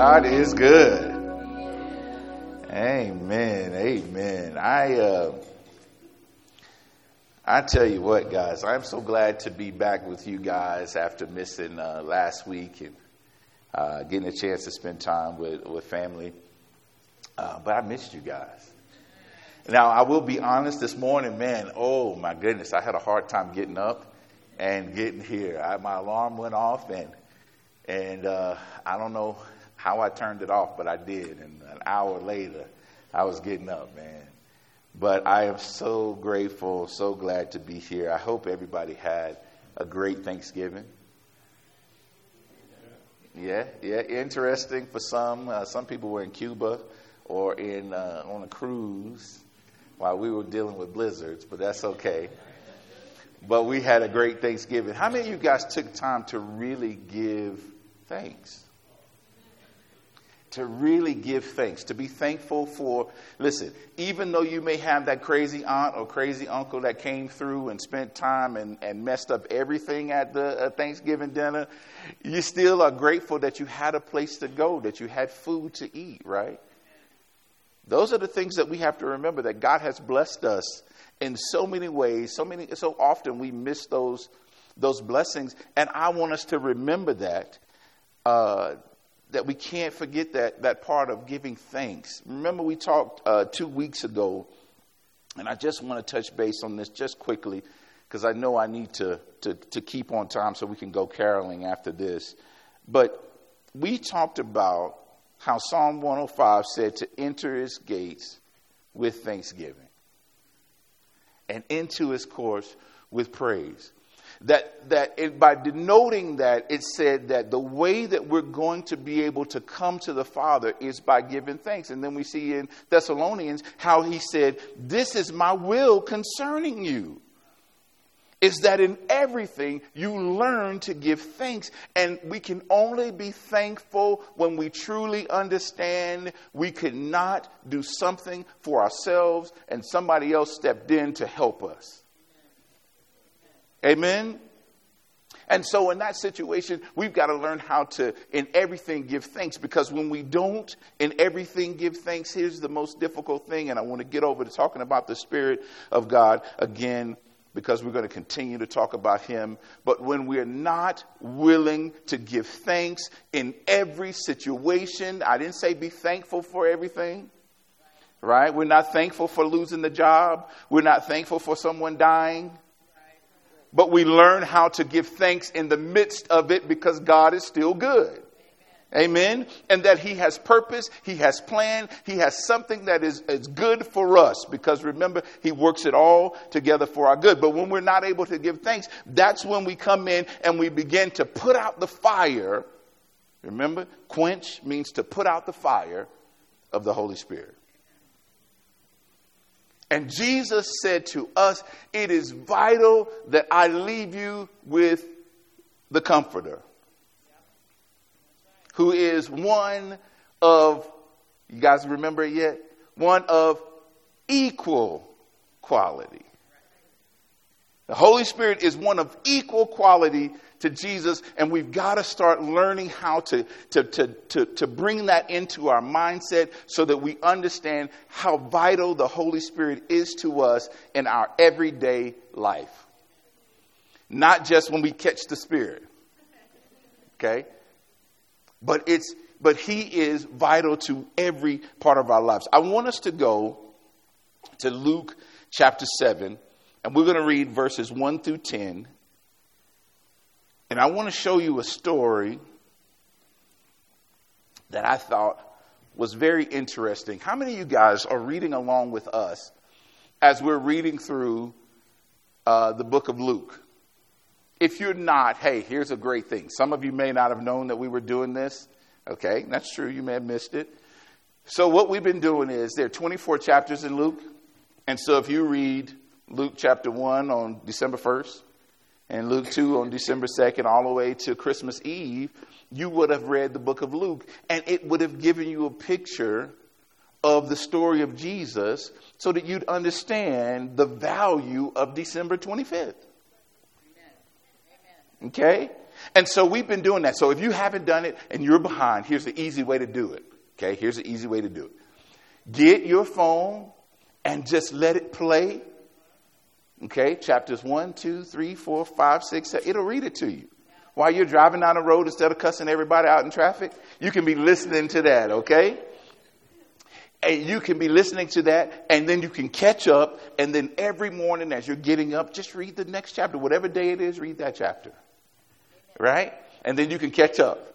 God is good. Amen. Amen. I uh, I tell you what, guys, I'm so glad to be back with you guys after missing uh, last week and uh, getting a chance to spend time with with family. Uh, but I missed you guys. Now I will be honest. This morning, man, oh my goodness, I had a hard time getting up and getting here. I, my alarm went off and and uh, I don't know how I turned it off, but I did. And an hour later, I was getting up, man. But I am so grateful, so glad to be here. I hope everybody had a great Thanksgiving. Yeah, yeah, interesting for some. Uh, some people were in Cuba or in uh, on a cruise while we were dealing with blizzards, but that's okay. But we had a great Thanksgiving. How many of you guys took time to really give thanks? To really give thanks, to be thankful for, listen, even though you may have that crazy aunt or crazy uncle that came through and spent time and, and messed up everything at the uh, Thanksgiving dinner, you still are grateful that you had a place to go, that you had food to eat, right? Those are the things that we have to remember that God has blessed us in so many ways, so many, so often we miss those, those blessings. And I want us to remember that. Uh, that we can't forget that, that part of giving thanks. Remember, we talked uh, two weeks ago, and I just want to touch base on this just quickly because I know I need to, to, to keep on time so we can go caroling after this. But we talked about how Psalm 105 said to enter his gates with thanksgiving and into his courts with praise that, that it, by denoting that, it said that the way that we're going to be able to come to the Father is by giving thanks. And then we see in Thessalonians how he said, This is my will concerning you. Is that in everything you learn to give thanks. And we can only be thankful when we truly understand we could not do something for ourselves and somebody else stepped in to help us. Amen? And so, in that situation, we've got to learn how to, in everything, give thanks. Because when we don't, in everything, give thanks, here's the most difficult thing. And I want to get over to talking about the Spirit of God again, because we're going to continue to talk about Him. But when we're not willing to give thanks in every situation, I didn't say be thankful for everything. Right? We're not thankful for losing the job. We're not thankful for someone dying but we learn how to give thanks in the midst of it because God is still good. Amen. And that He has purpose, He has plan, He has something that is, is good for us because remember, He works it all together for our good. But when we're not able to give thanks, that's when we come in and we begin to put out the fire. Remember, quench means to put out the fire of the Holy Spirit. And Jesus said to us, It is vital that I leave you with the Comforter, who is one of, you guys remember it yet? One of equal quality. The Holy Spirit is one of equal quality to Jesus, and we've got to start learning how to, to, to, to, to bring that into our mindset so that we understand how vital the Holy Spirit is to us in our everyday life. Not just when we catch the Spirit. Okay? But it's but he is vital to every part of our lives. I want us to go to Luke chapter 7, and we're going to read verses 1 through 10. And I want to show you a story that I thought was very interesting. How many of you guys are reading along with us as we're reading through uh, the book of Luke? If you're not, hey, here's a great thing. Some of you may not have known that we were doing this. Okay, that's true. You may have missed it. So, what we've been doing is there are 24 chapters in Luke. And so, if you read Luke chapter 1 on December 1st, and Luke 2 on December 2nd, all the way to Christmas Eve, you would have read the book of Luke, and it would have given you a picture of the story of Jesus so that you'd understand the value of December 25th. Okay? And so we've been doing that. So if you haven't done it and you're behind, here's the easy way to do it. Okay, here's the easy way to do it. Get your phone and just let it play. Okay, chapters 1, 2, 3, 4, 5, 6, 7. It'll read it to you. While you're driving down the road instead of cussing everybody out in traffic, you can be listening to that, okay? And you can be listening to that, and then you can catch up, and then every morning as you're getting up, just read the next chapter. Whatever day it is, read that chapter. Right? And then you can catch up.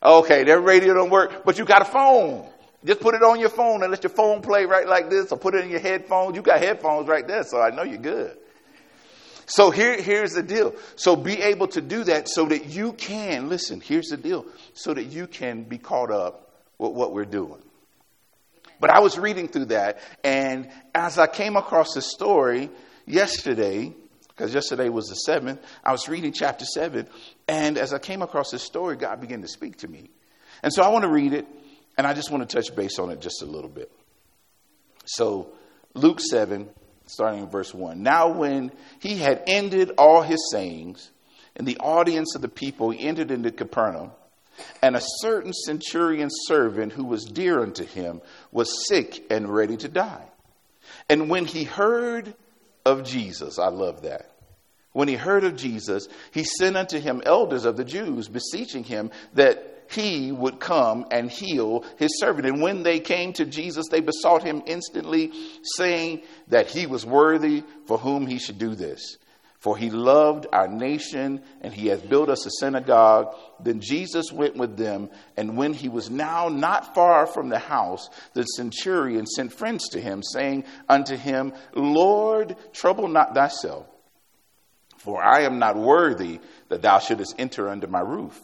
Okay, that radio don't work, but you got a phone. Just put it on your phone and let your phone play right like this, or put it in your headphones. You got headphones right there, so I know you're good. So here, here's the deal. So be able to do that so that you can, listen, here's the deal, so that you can be caught up with what we're doing. But I was reading through that, and as I came across the story yesterday, because yesterday was the seventh, I was reading chapter seven, and as I came across this story, God began to speak to me. And so I want to read it, and I just want to touch base on it just a little bit. So, Luke 7, starting in verse 1. Now, when he had ended all his sayings, and the audience of the people, entered into Capernaum. And a certain centurion servant who was dear unto him was sick and ready to die. And when he heard of Jesus, I love that. When he heard of Jesus, he sent unto him elders of the Jews, beseeching him that he would come and heal his servant. And when they came to Jesus, they besought him instantly, saying that he was worthy for whom he should do this. For he loved our nation and he has built us a synagogue. Then Jesus went with them, and when he was now not far from the house, the centurion sent friends to him, saying unto him, Lord, trouble not thyself, for I am not worthy that thou shouldest enter under my roof.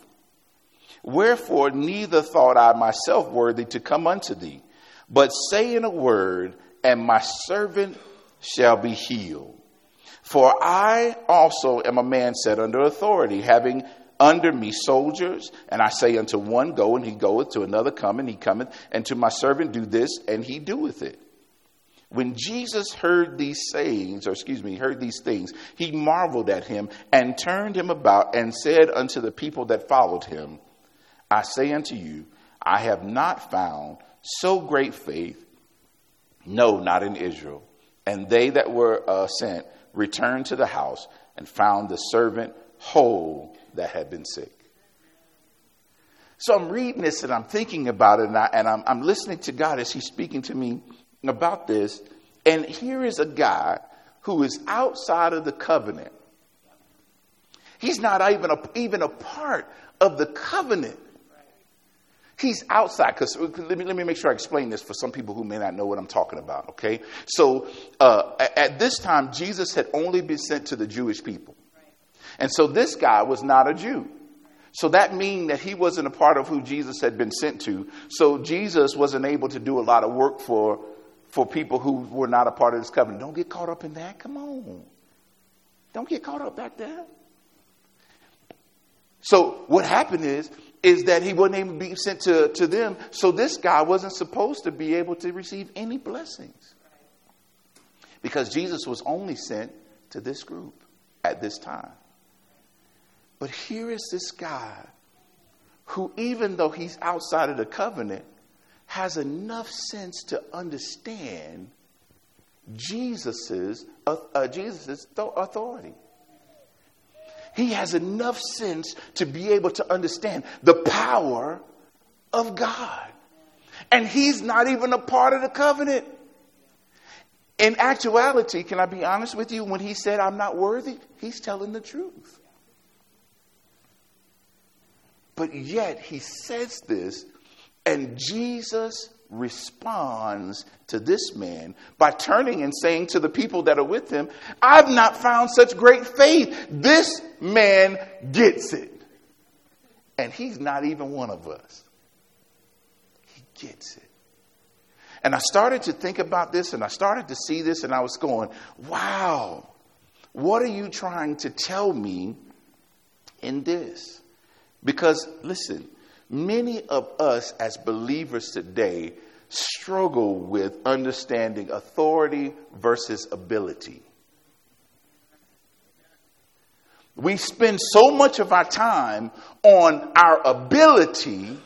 Wherefore, neither thought I myself worthy to come unto thee, but say in a word, and my servant shall be healed. For I also am a man set under authority, having under me soldiers, and I say unto one, Go, and he goeth, to another, Come, and he cometh, and to my servant, Do this, and he doeth it. When Jesus heard these sayings, or excuse me, heard these things, he marveled at him and turned him about and said unto the people that followed him, I say unto you, I have not found so great faith, no, not in Israel. And they that were uh, sent returned to the house and found the servant whole that had been sick. So I'm reading this and I'm thinking about it and, I, and I'm, I'm listening to God as He's speaking to me about this. And here is a guy who is outside of the covenant. He's not even a, even a part of the covenant. He's outside because let me let me make sure I explain this for some people who may not know what I'm talking about. Okay, so uh, at this time Jesus had only been sent to the Jewish people, and so this guy was not a Jew. So that means that he wasn't a part of who Jesus had been sent to. So Jesus wasn't able to do a lot of work for for people who were not a part of this covenant. Don't get caught up in that. Come on, don't get caught up back there. So what happened is is that he wasn't able to be sent to, to them. So this guy wasn't supposed to be able to receive any blessings. Because Jesus was only sent to this group at this time. But here is this guy who, even though he's outside of the covenant, has enough sense to understand Jesus's, uh, uh, Jesus's authority he has enough sense to be able to understand the power of God. And he's not even a part of the covenant. In actuality, can I be honest with you? When he said, I'm not worthy, he's telling the truth. But yet, he says this, and Jesus responds to this man by turning and saying to the people that are with him, I've not found such great faith. This man gets it. And he's not even one of us. He gets it. And I started to think about this and I started to see this and I was going, wow, what are you trying to tell me in this? Because, listen, Many of us as believers today struggle with understanding authority versus ability. We spend so much of our time on our ability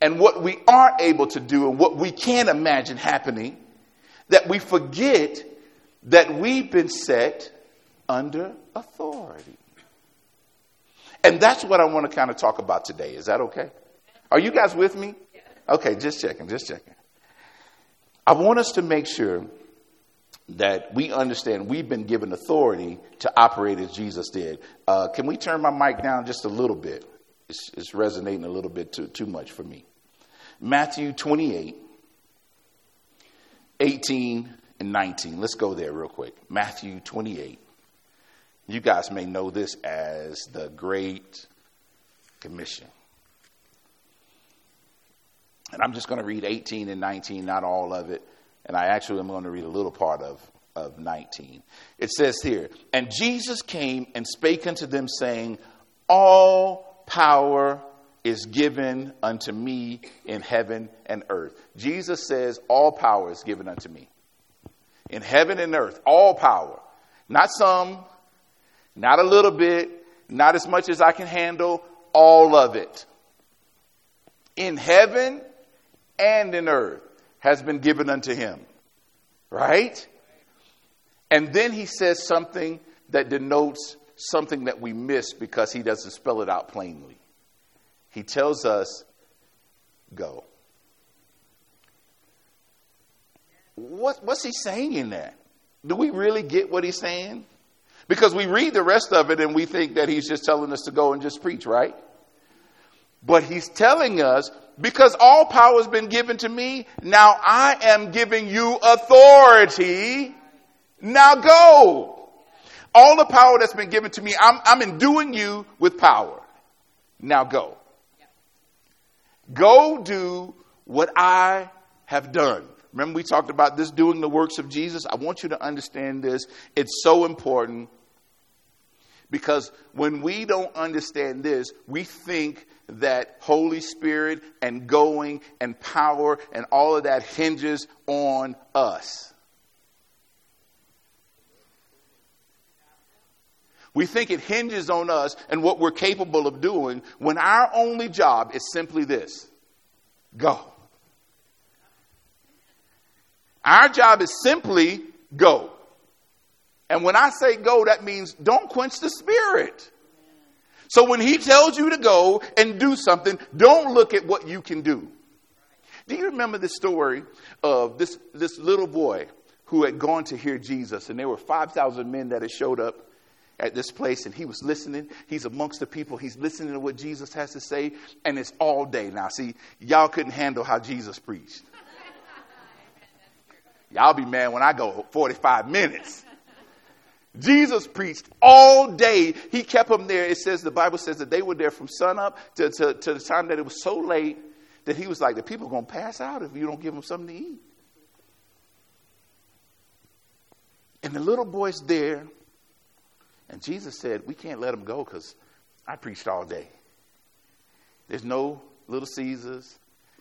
and what we are able to do and what we can imagine happening that we forget that we've been set under authority. And that's what I want to kind of talk about today. Is that okay? Are you guys with me? Okay, just checking, just checking. I want us to make sure that we understand we've been given authority to operate as Jesus did. Uh, can we turn my mic down just a little bit? It's, it's resonating a little bit too, too much for me. Matthew 28, 18 and 19. Let's go there real quick. Matthew 28. You guys may know this as the Great Commission. And I'm just going to read 18 and 19, not all of it. And I actually am going to read a little part of, of 19. It says here, And Jesus came and spake unto them, saying, All power is given unto me in heaven and earth. Jesus says, All power is given unto me. In heaven and earth, all power. Not some, not a little bit, not as much as I can handle, all of it. In heaven and in earth has been given unto him. Right? And then he says something that denotes something that we miss because he doesn't spell it out plainly. He tells us, go. What, what's he saying in that? Do we really get what he's saying? Because we read the rest of it and we think that he's just telling us to go and just preach, right? But he's telling us, because all power has been given to me, now I am giving you authority. Now go. All the power that's been given to me, I'm, I'm enduing you with power. Now go. Go do what I have done. Remember, we talked about this doing the works of Jesus? I want you to understand this. It's so important because when we don't understand this, we think that Holy Spirit and going and power and all of that hinges on us. We think it hinges on us and what we're capable of doing when our only job is simply this go. Our job is simply go. And when I say go, that means don't quench the spirit. So when he tells you to go and do something, don't look at what you can do. Do you remember the story of this, this little boy who had gone to hear Jesus? And there were 5,000 men that had showed up at this place and he was listening. He's amongst the people. He's listening to what Jesus has to say. And it's all day. Now, see, y'all couldn't handle how Jesus preached. Y'all be mad when I go 45 minutes. Jesus preached all day. He kept them there. It says, the Bible says that they were there from sunup to, to, to the time that it was so late that he was like, the people are going to pass out if you don't give them something to eat. And the little boy's there. And Jesus said, we can't let him go because I preached all day. There's no Little Caesars,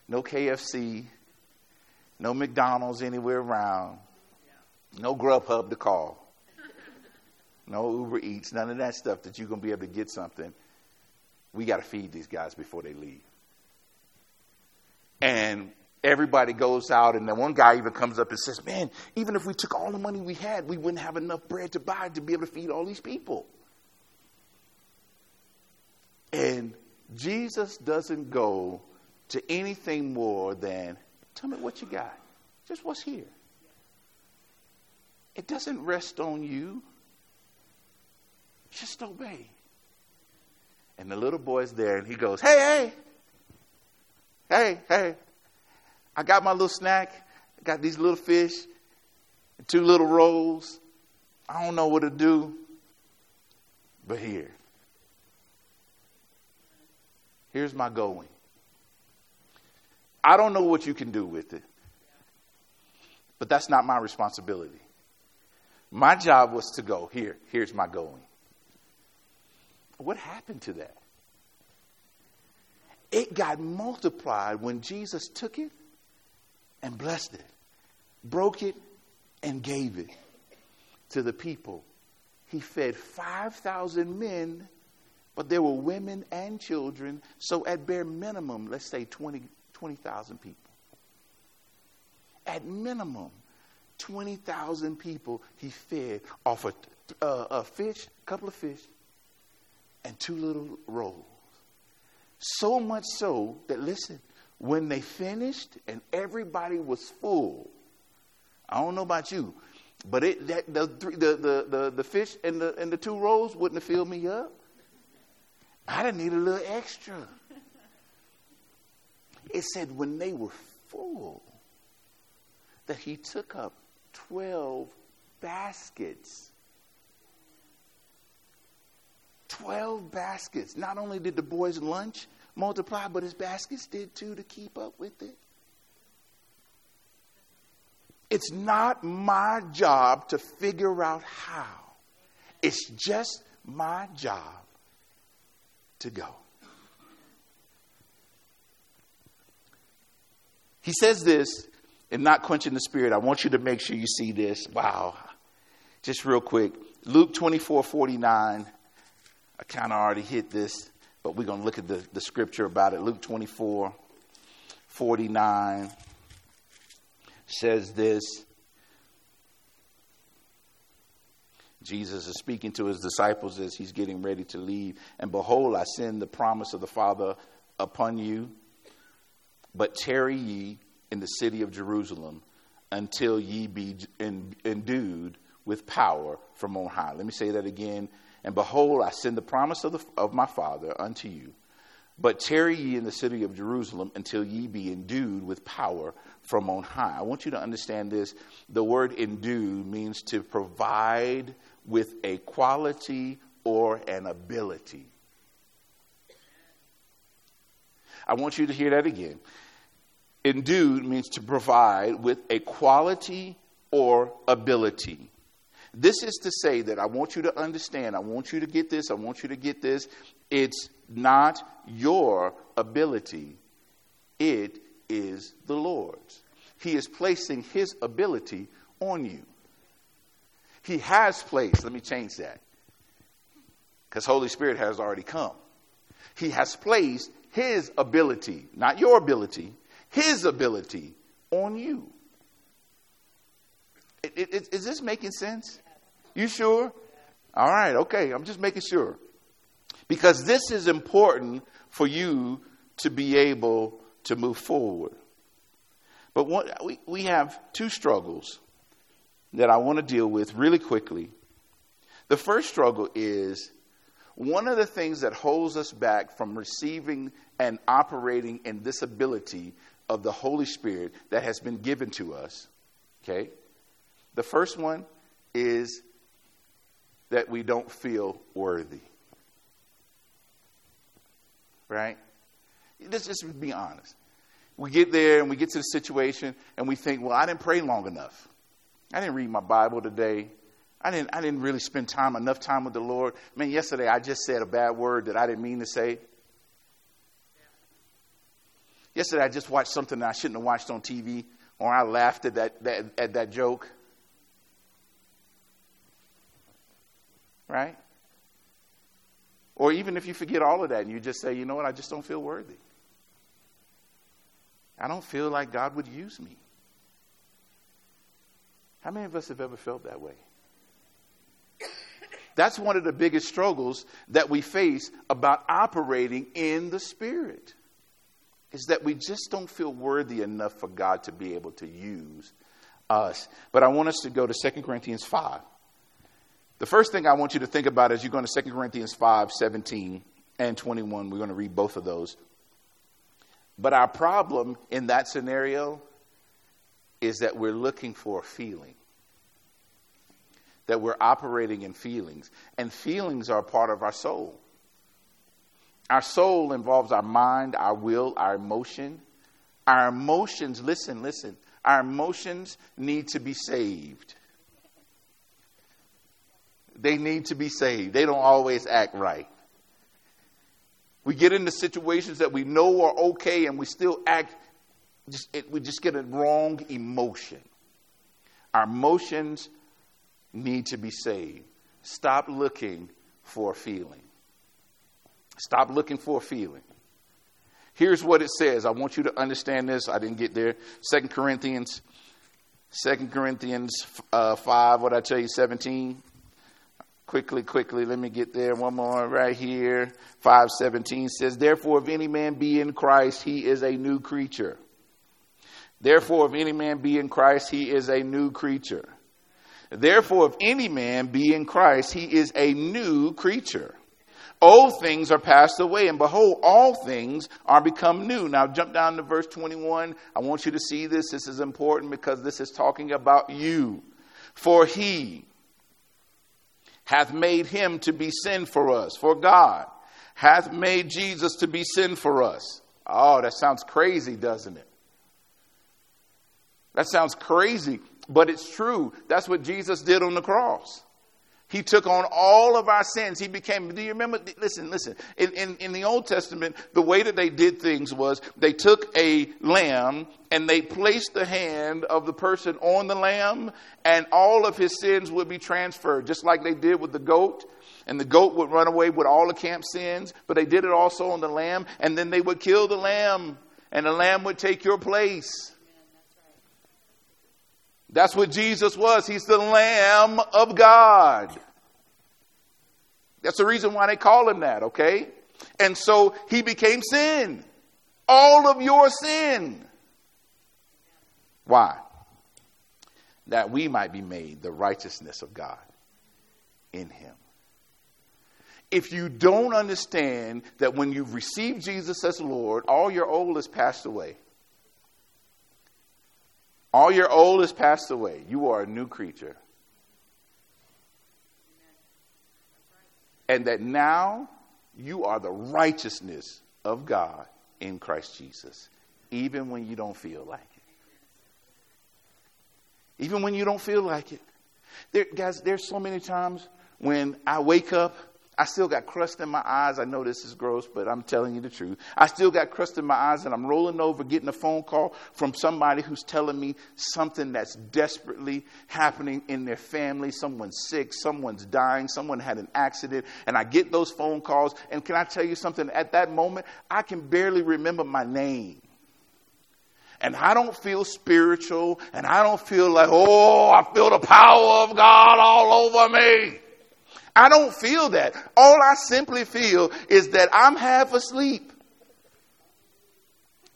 no KFC, no McDonald's anywhere around, no Grubhub to call no Uber Eats, none of that stuff that you're going to be able to get something. We got to feed these guys before they leave. And everybody goes out, and then one guy even comes up and says, Man, even if we took all the money we had, we wouldn't have enough bread to buy to be able to feed all these people. And Jesus doesn't go to anything more than, Tell me what you got. Just what's here. It doesn't rest on you. Just obey. And the little boy's there and he goes, Hey, hey, hey, hey, I got my little snack. I got these little fish, two little rolls. I don't know what to do, but here. Here's my going. I don't know what you can do with it, but that's not my responsibility. My job was to go, here, here's my going. What happened to that? It got multiplied when Jesus took it and blessed it, broke it and gave it to the people he fed 5,000 men, but there were women and children. So, at bare minimum, let's say 20,000 20, people. At minimum, 20,000 people he fed off a, uh, a fish, a couple of fish, and two little rolls. So much so that, listen, when they finished and everybody was full, I don't know about you, but it, that, the, the, the, the, fish and the, and the two rolls wouldn't have filled me up. I'd have needed a little extra. It said when they were full, that he took up 12 baskets. 12 baskets. Not only did the boys' lunch multiply, but his baskets did too to keep up with it. It's not my job to figure out how. It's just my job to go. He says this and not quenching the spirit. I want you to make sure you see this. Wow. Just real quick. Luke 24 49. I kind of already hit this, but we're going to look at the, the scripture about it. Luke 24 49 says this. Jesus is speaking to his disciples as he's getting ready to leave. And behold, I send the promise of the Father upon you, but tarry ye in the city of Jerusalem until ye be endued with power from on high. Let me say that again. And behold, I send the promise of, the, of my Father unto you. But tarry ye in the city of Jerusalem until ye be endued with power from on high. I want you to understand this. The word endued means to provide with a quality or an ability. I want you to hear that again. Endued means to provide with a quality or ability. This is to say that I want you to understand, I want you to get this, I want you to get this. It's not your ability, it is the Lord's. He is placing His ability on you. He has placed, let me change that, because Holy Spirit has already come. He has placed His ability, not your ability, His ability on you. It, it, is this making sense? You sure? All right, okay. I'm just making sure. Because this is important for you to be able to move forward. But what, we, we have two struggles that I want to deal with really quickly. The first struggle is one of the things that holds us back from receiving and operating in this ability of the Holy Spirit that has been given to us. Okay? The first one is that we don't feel worthy. Right? Let's just be honest. We get there and we get to the situation and we think, well, I didn't pray long enough. I didn't read my Bible today. I didn't, I didn't really spend time, enough time with the Lord. Man, yesterday I just said a bad word that I didn't mean to say. Yesterday I just watched something I shouldn't have watched on TV, or I laughed at that, that, at that joke. Right? Or even if you forget all of that and you just say, you know what, I just don't feel worthy. I don't feel like God would use me. How many of us have ever felt that way? That's one of the biggest struggles that we face about operating in the Spirit. Is that we just don't feel worthy enough for God to be able to use us. But I want us to go to 2 Corinthians 5. The first thing I want you to think about is you're going to 2 Corinthians 5 17 and 21. We're going to read both of those. But our problem in that scenario is that we're looking for a feeling. That we're operating in feelings. And feelings are part of our soul. Our soul involves our mind, our will, our emotion. Our emotions, listen, listen, our emotions need to be saved. They need to be saved. They don't always act right. We get into situations that we know are okay and we still act, just, it, we just get a wrong emotion. Our emotions need to be saved. stop looking for a feeling. Stop looking for a feeling. Here's what it says. I want you to understand this. I didn't get there. Second Corinthians, Second Corinthians uh, 5, what I tell you, 17. Quickly, quickly, let me get there. One more right here. 517 says, Therefore, if any man be in Christ, he is a new creature. Therefore, if any man be in Christ, he is a new creature. Therefore, if any man be in Christ, he is a new creature. Old things are passed away, and behold, all things are become new. Now, jump down to verse 21. I want you to see this. This is important because this is talking about you. For he hath made him to be sin for us, for God hath made Jesus to be sin for us. Oh, that sounds crazy, doesn't it? That sounds crazy, but it's true. That's what Jesus did on the cross. He took on all of our sins. He became, do you remember? Listen, listen. In, in, in, the Old Testament, the way that they did things was they took a lamb and they placed the hand of the person on the lamb, and all of his sins would be transferred, just like they did with the goat. And the goat would run away with all the camp sins, but they did it also on the lamb, and then they would kill the lamb, and the lamb would take your place. That's what Jesus was. He's the Lamb of God. That's the reason why they call him that, okay? And so he became sin. All of your sin. Why? That we might be made the righteousness of God in him. If you don't understand that when you've received Jesus as Lord, all your old has passed away. All your old has passed away. You are a new creature. And that now you are the righteousness of God in Christ Jesus, even when you don't feel like it. Even when you don't feel like it. There, guys, there's so many times when I wake up I still got crust in my eyes. I know this is gross, but I'm telling you the truth. I still got crust in my eyes, and I'm rolling over getting a phone call from somebody who's telling me something that's desperately happening in their family. Someone's sick, someone's dying, someone had an accident, and I get those phone calls. And can I tell you something? At that moment, I can barely remember my name. And I don't feel spiritual, and I don't feel like, oh, I feel the power of God all over me. I don't feel that. All I simply feel is that I'm half asleep.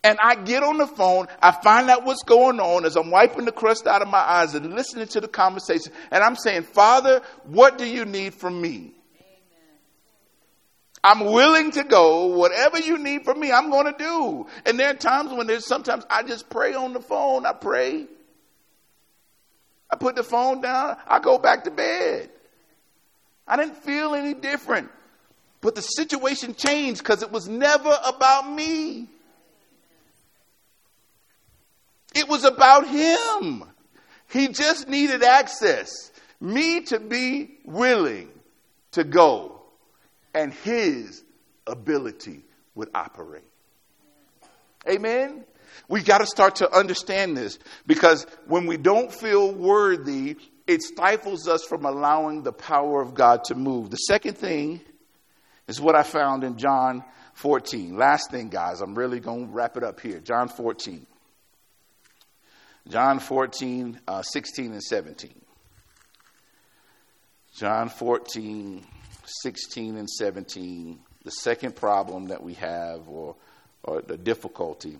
And I get on the phone, I find out what's going on as I'm wiping the crust out of my eyes and listening to the conversation. And I'm saying, Father, what do you need from me? I'm willing to go. Whatever you need from me, I'm going to do. And there are times when there's sometimes I just pray on the phone. I pray. I put the phone down. I go back to bed. I didn't feel any different. But the situation changed because it was never about me. It was about him. He just needed access. Me to be willing to go, and his ability would operate. Amen? We got to start to understand this because when we don't feel worthy, it stifles us from allowing the power of God to move. The second thing is what I found in John 14. Last thing, guys, I'm really going to wrap it up here. John 14. John 14, uh, 16 and 17. John 14, 16 and 17. The second problem that we have, or, or the difficulty,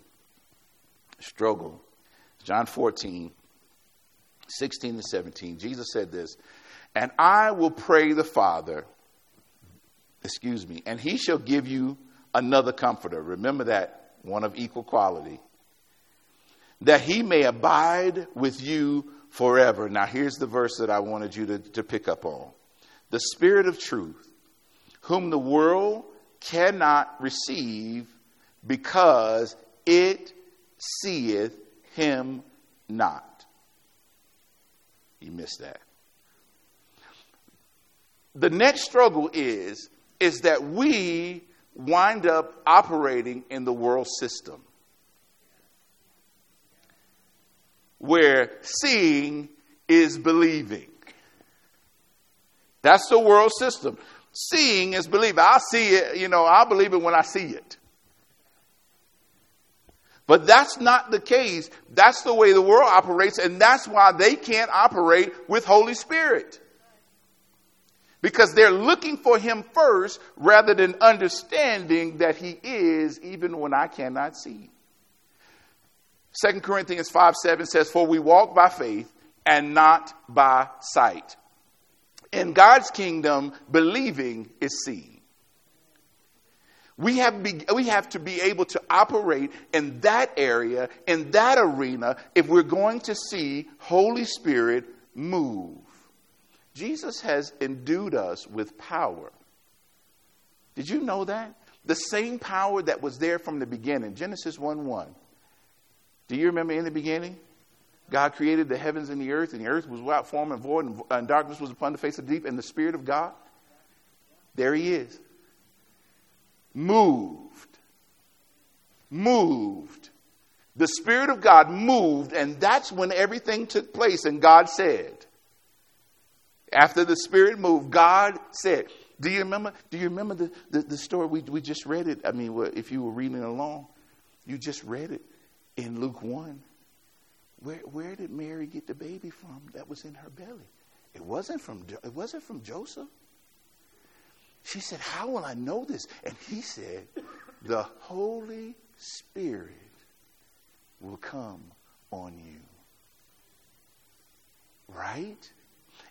struggle. John 14, 16 and 17, Jesus said this, and I will pray the Father, excuse me, and he shall give you another comforter. Remember that, one of equal quality, that he may abide with you forever. Now, here's the verse that I wanted you to, to pick up on the Spirit of truth, whom the world cannot receive because it seeth him not. You missed that. The next struggle is is that we wind up operating in the world system where seeing is believing. That's the world system. Seeing is believing. I see it, you know, I believe it when I see it. But that's not the case. That's the way the world operates, and that's why they can't operate with Holy Spirit. Because they're looking for Him first rather than understanding that He is even when I cannot see. 2 Corinthians 5 7 says, For we walk by faith and not by sight. In God's kingdom, believing is seeing. We have, be, we have to be able to operate in that area, in that arena, if we're going to see Holy Spirit move. Jesus has endued us with power. Did you know that? The same power that was there from the beginning. Genesis 1 1. Do you remember in the beginning? God created the heavens and the earth, and the earth was without form and void, and darkness was upon the face of the deep, and the Spirit of God. There he is moved. Moved. The Spirit of God moved, and that's when everything took place. And God said, after the Spirit moved, God said, Do you remember? Do you remember the, the, the story? We, we just read it. I mean, if you were reading along, you just read it in Luke 1. Where, where did Mary get the baby from that was in her belly? It wasn't from, it wasn't from Joseph. She said, How will I know this? And he said, The Holy Spirit will come on you. Right?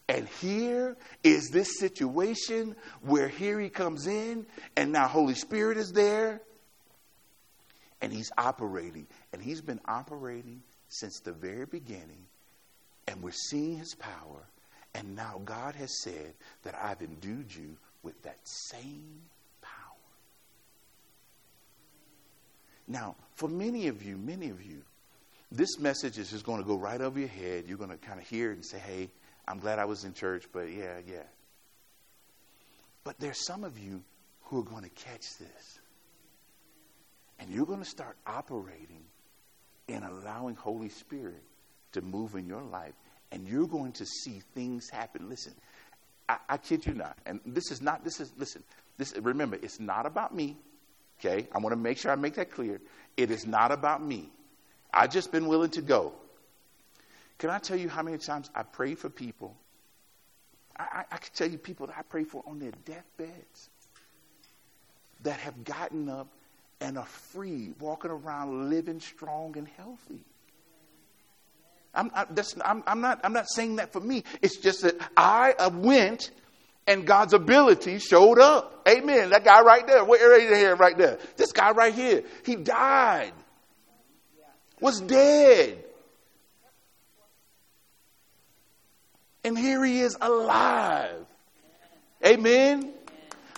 And here is this situation where here he comes in, and now Holy Spirit is there, and he's operating. And he's been operating since the very beginning, and we're seeing his power. And now God has said that I've endued you with that same power. Now, for many of you, many of you, this message is just going to go right over your head. You're going to kind of hear it and say, hey, I'm glad I was in church, but yeah, yeah. But there's some of you who are going to catch this. And you're going to start operating and allowing Holy Spirit to move in your life. And you're going to see things happen. Listen, I, I kid you not. And this is not, this is, listen, this, remember, it's not about me. Okay? I want to make sure I make that clear. It is not about me. I've just been willing to go. Can I tell you how many times I prayed for people? I, I, I can tell you people that I pray for on their deathbeds that have gotten up and are free, walking around living strong and healthy. I'm, I, am I'm, not, I'm not saying that for me. It's just that I uh, went and God's ability showed up. Amen. That guy right there, where right here, right there. This guy right here, he died, was dead. And here he is alive. Amen.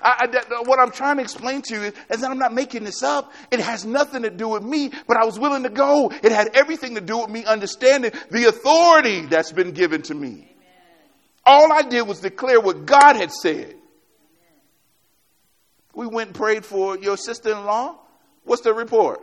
I, I, what I'm trying to explain to you is that I'm not making this up. It has nothing to do with me, but I was willing to go. It had everything to do with me understanding the authority that's been given to me. Amen. All I did was declare what God had said. We went and prayed for your sister in law. What's the report?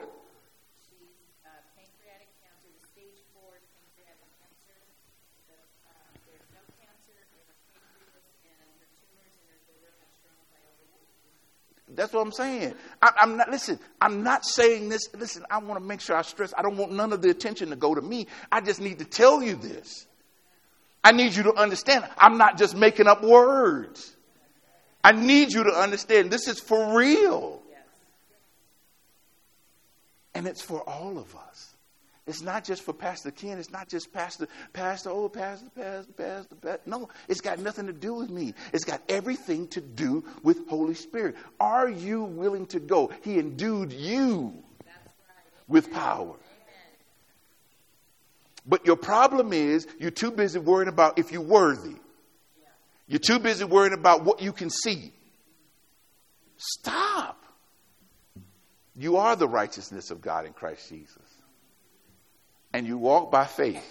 That's what I'm saying. I, am not, listen, I'm not saying this. Listen, I want to make sure I stress, I don't want none of the attention to go to me. I just need to tell you this. I need you to understand, I'm not just making up words. I need you to understand this is for real. And it's for all of us. It's not just for Pastor Ken. It's not just Pastor, Pastor, oh, Pastor, Pastor, Pastor, Pastor. No, it's got nothing to do with me. It's got everything to do with Holy Spirit. Are you willing to go? He endued you with power. But your problem is you're too busy worrying about if you're worthy. You're too busy worrying about what you can see. Stop. You are the righteousness of God in Christ Jesus and you walk by faith,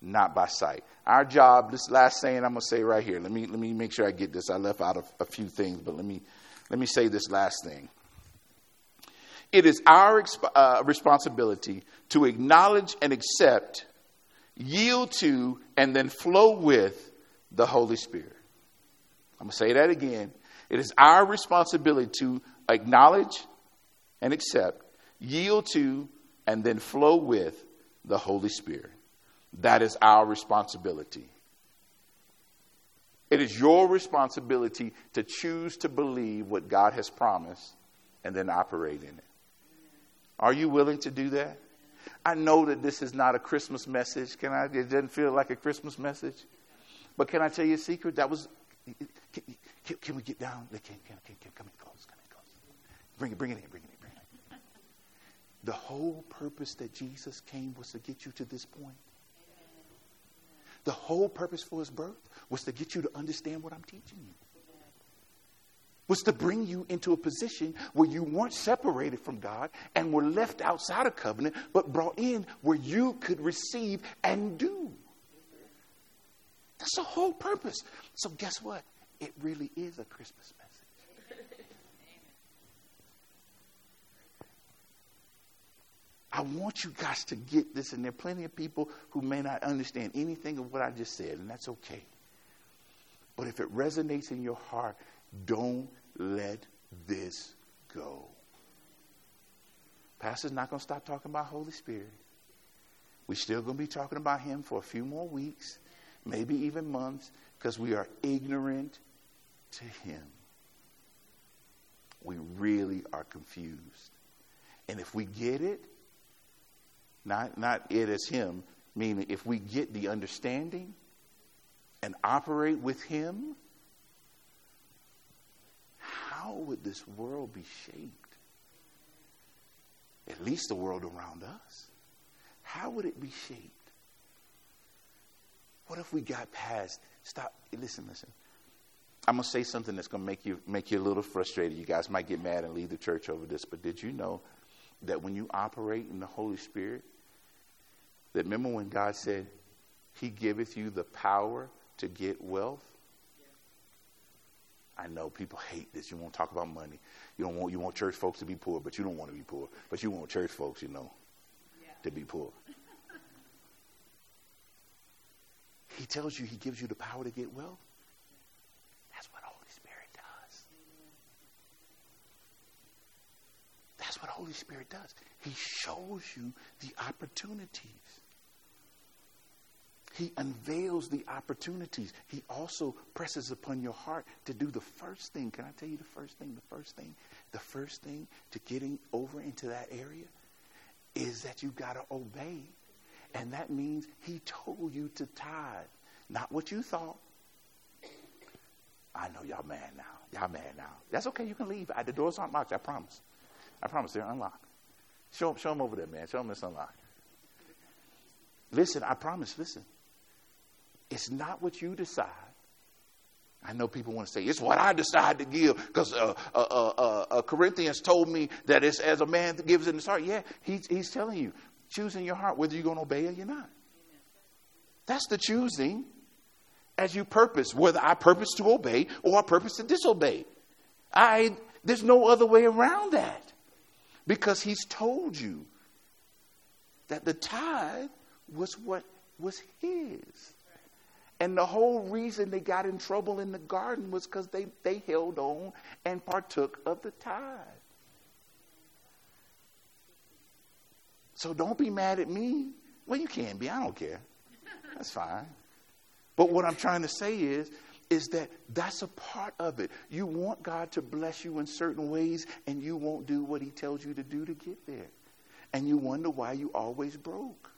not by sight. Our job, this last saying I'm going to say right here. Let me, let me make sure I get this. I left out a, a few things, but let me, let me say this last thing. It is our exp- uh, responsibility to acknowledge and accept, yield to, and then flow with the Holy Spirit. I'm going to say that again. It is our responsibility to acknowledge and accept, yield to, and then flow with the Holy Spirit. That is our responsibility. It is your responsibility to choose to believe what God has promised and then operate in it. Are you willing to do that? I know that this is not a Christmas message. Can I? It doesn't feel like a Christmas message. But can I tell you a secret? That was. Can, can, can we get down? Can, can, can, come in close. Come in close. Bring it. Bring it in. Bring it in. Bring it in. The whole purpose that Jesus came was to get you to this point. The whole purpose for his birth was to get you to understand what I'm teaching you. Was to bring you into a position where you weren't separated from God and were left outside of covenant, but brought in where you could receive and do. That's the whole purpose. So, guess what? It really is a Christmas message. I want you guys to get this, and there are plenty of people who may not understand anything of what I just said, and that's okay. But if it resonates in your heart, don't let this go. Pastor's not going to stop talking about Holy Spirit. We're still going to be talking about Him for a few more weeks, maybe even months, because we are ignorant to Him. We really are confused. And if we get it, not, not it as Him, meaning if we get the understanding and operate with Him, how would this world be shaped? At least the world around us. How would it be shaped? What if we got past? Stop. Listen, listen. I'm gonna say something that's gonna make you make you a little frustrated. You guys might get mad and leave the church over this, but did you know that when you operate in the Holy Spirit, that remember when God said, He giveth you the power to get wealth? I know people hate this. You won't talk about money. You don't want you want church folks to be poor, but you don't want to be poor. But you want church folks, you know, yeah. to be poor. he tells you he gives you the power to get wealth. That's what Holy Spirit does. That's what Holy Spirit does. He shows you the opportunities. He unveils the opportunities. He also presses upon your heart to do the first thing. Can I tell you the first thing? The first thing, the first thing to getting over into that area is that you got to obey. And that means he told you to tithe, not what you thought. I know y'all mad now. Y'all mad now. That's okay. You can leave. The doors aren't locked. I promise. I promise they're unlocked. Show, show them over there, man. Show them it's unlocked. Listen, I promise. Listen. It's not what you decide. I know people want to say, it's what I decide to give because uh uh, uh, uh, uh, Corinthians told me that it's as a man gives in his heart. Yeah, he's, he's telling you, choose in your heart whether you're going to obey or you're not. That's the choosing as you purpose, whether I purpose to obey or I purpose to disobey. I, there's no other way around that because he's told you that the tithe was what was his. And the whole reason they got in trouble in the garden was because they, they held on and partook of the tithe. So don't be mad at me. Well, you can be. I don't care. That's fine. But what I'm trying to say is, is that that's a part of it. You want God to bless you in certain ways, and you won't do what He tells you to do to get there. And you wonder why you always broke.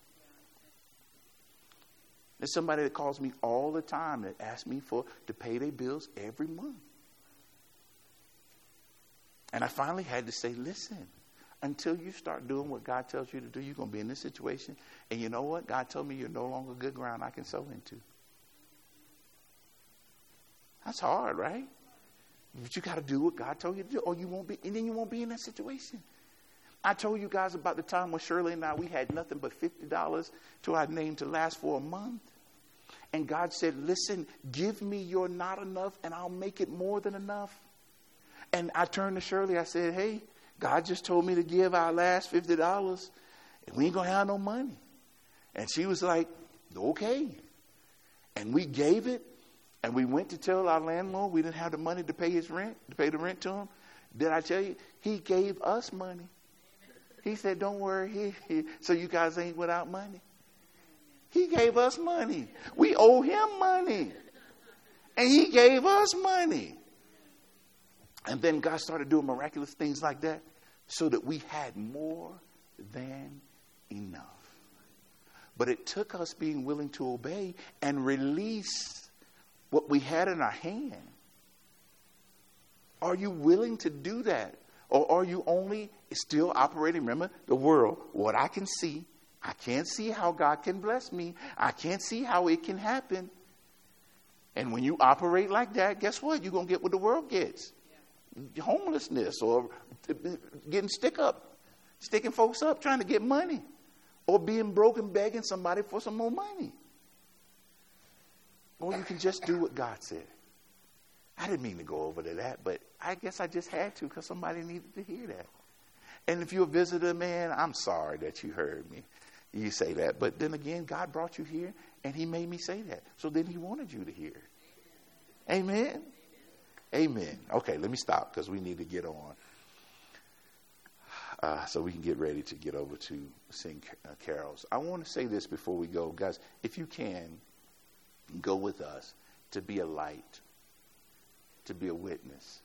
There's somebody that calls me all the time that asks me for to pay their bills every month. And I finally had to say, listen, until you start doing what God tells you to do, you're going to be in this situation. And you know what? God told me you're no longer good ground I can sow into. That's hard, right? But you got to do what God told you to do, or you won't be, and then you won't be in that situation. I told you guys about the time when Shirley and I, we had nothing but $50 to our name to last for a month. And God said, Listen, give me your not enough and I'll make it more than enough. And I turned to Shirley, I said, Hey, God just told me to give our last $50 and we ain't going to have no money. And she was like, Okay. And we gave it And we went to tell our landlord we didn't have the money to pay his rent, to pay the rent to him. Did I tell you? He gave us money. He said, Don't worry, he, he, so you guys ain't without money. He gave us money. We owe him money. And he gave us money. And then God started doing miraculous things like that so that we had more than enough. But it took us being willing to obey and release what we had in our hand. Are you willing to do that? Or are you only still operating, remember, the world, what I can see? I can't see how God can bless me. I can't see how it can happen. And when you operate like that, guess what? You're going to get what the world gets yeah. homelessness or getting stick up, sticking folks up, trying to get money, or being broken, begging somebody for some more money. Or you can just do what God said. I didn't mean to go over to that, but I guess I just had to because somebody needed to hear that. And if you're a visitor, man, I'm sorry that you heard me. You say that. But then again, God brought you here and He made me say that. So then He wanted you to hear. Amen. Amen. Okay, let me stop because we need to get on. Uh, so we can get ready to get over to sing uh, carols. I want to say this before we go, guys. If you can, go with us to be a light, to be a witness,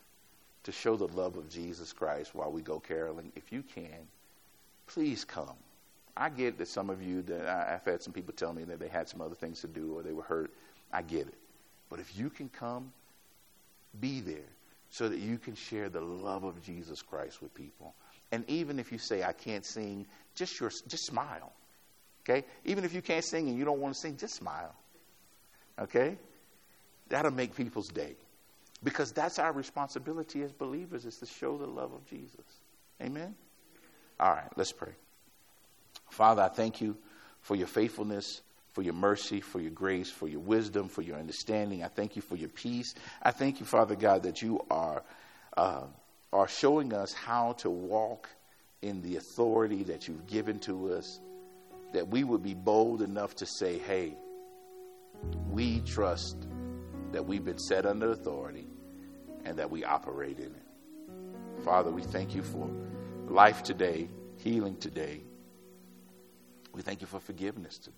to show the love of Jesus Christ while we go caroling. If you can, please come. I get that some of you that I've had some people tell me that they had some other things to do or they were hurt. I get it. But if you can come, be there so that you can share the love of Jesus Christ with people. And even if you say I can't sing, just your, just smile. Okay? Even if you can't sing and you don't want to sing, just smile. Okay? That'll make people's day. Because that's our responsibility as believers is to show the love of Jesus. Amen. All right, let's pray. Father, I thank you for your faithfulness, for your mercy, for your grace, for your wisdom, for your understanding. I thank you for your peace. I thank you, Father God, that you are, uh, are showing us how to walk in the authority that you've given to us, that we would be bold enough to say, hey, we trust that we've been set under authority and that we operate in it. Father, we thank you for life today, healing today. We thank you for forgiveness today.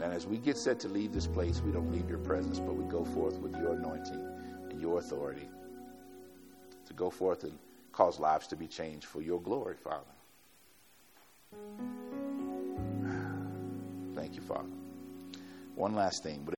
And as we get set to leave this place, we don't leave your presence, but we go forth with your anointing and your authority to go forth and cause lives to be changed for your glory, Father. Thank you, Father. One last thing.